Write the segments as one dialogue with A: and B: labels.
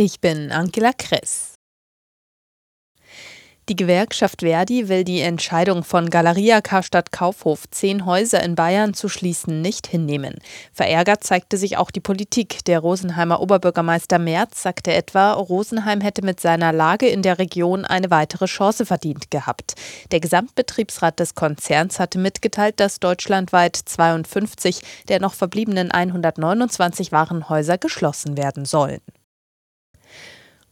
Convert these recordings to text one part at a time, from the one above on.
A: Ich bin Angela Kress. Die Gewerkschaft Verdi will die Entscheidung von Galeria Karstadt Kaufhof, zehn Häuser in Bayern zu schließen, nicht hinnehmen. Verärgert zeigte sich auch die Politik. Der Rosenheimer Oberbürgermeister Merz sagte etwa, Rosenheim hätte mit seiner Lage in der Region eine weitere Chance verdient gehabt. Der Gesamtbetriebsrat des Konzerns hatte mitgeteilt, dass deutschlandweit 52 der noch verbliebenen 129 Warenhäuser geschlossen werden sollen.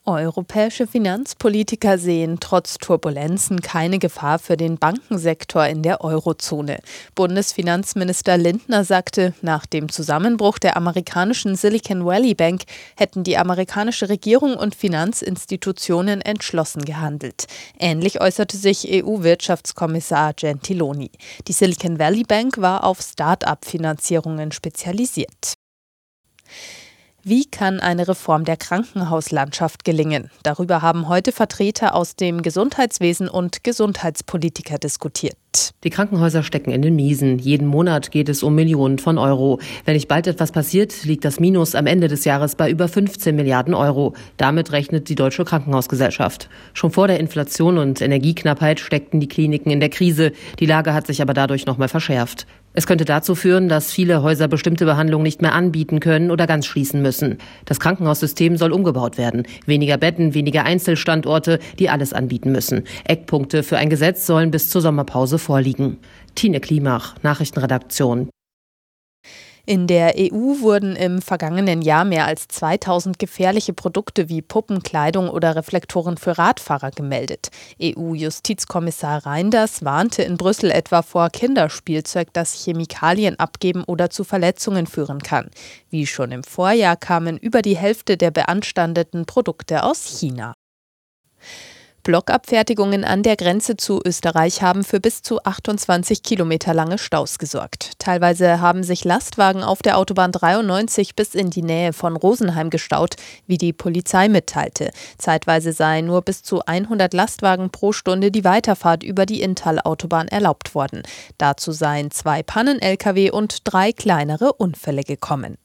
A: Europäische Finanzpolitiker sehen trotz Turbulenzen keine Gefahr für den Bankensektor in der Eurozone. Bundesfinanzminister Lindner sagte, nach dem Zusammenbruch der amerikanischen Silicon Valley Bank hätten die amerikanische Regierung und Finanzinstitutionen entschlossen gehandelt. Ähnlich äußerte sich EU-Wirtschaftskommissar Gentiloni. Die Silicon Valley Bank war auf Start-up-Finanzierungen spezialisiert. Wie kann eine Reform der Krankenhauslandschaft gelingen? Darüber haben heute Vertreter aus dem Gesundheitswesen und Gesundheitspolitiker diskutiert.
B: Die Krankenhäuser stecken in den Miesen. Jeden Monat geht es um Millionen von Euro. Wenn nicht bald etwas passiert, liegt das Minus am Ende des Jahres bei über 15 Milliarden Euro. Damit rechnet die Deutsche Krankenhausgesellschaft. Schon vor der Inflation und Energieknappheit steckten die Kliniken in der Krise. Die Lage hat sich aber dadurch noch mal verschärft. Es könnte dazu führen, dass viele Häuser bestimmte Behandlungen nicht mehr anbieten können oder ganz schließen müssen. Das Krankenhaussystem soll umgebaut werden. Weniger Betten, weniger Einzelstandorte, die alles anbieten müssen. Eckpunkte für ein Gesetz sollen bis zur Sommerpause vorliegen. Tine Klimach, Nachrichtenredaktion.
A: In der EU wurden im vergangenen Jahr mehr als 2000 gefährliche Produkte wie Puppenkleidung oder Reflektoren für Radfahrer gemeldet. EU-Justizkommissar Reinders warnte in Brüssel etwa vor Kinderspielzeug, das Chemikalien abgeben oder zu Verletzungen führen kann. Wie schon im Vorjahr kamen über die Hälfte der beanstandeten Produkte aus China. Blockabfertigungen an der Grenze zu Österreich haben für bis zu 28 Kilometer lange Staus gesorgt. Teilweise haben sich Lastwagen auf der Autobahn 93 bis in die Nähe von Rosenheim gestaut, wie die Polizei mitteilte. Zeitweise sei nur bis zu 100 Lastwagen pro Stunde die Weiterfahrt über die Inntal-Autobahn erlaubt worden. Dazu seien zwei Pannen-Lkw und drei kleinere Unfälle gekommen.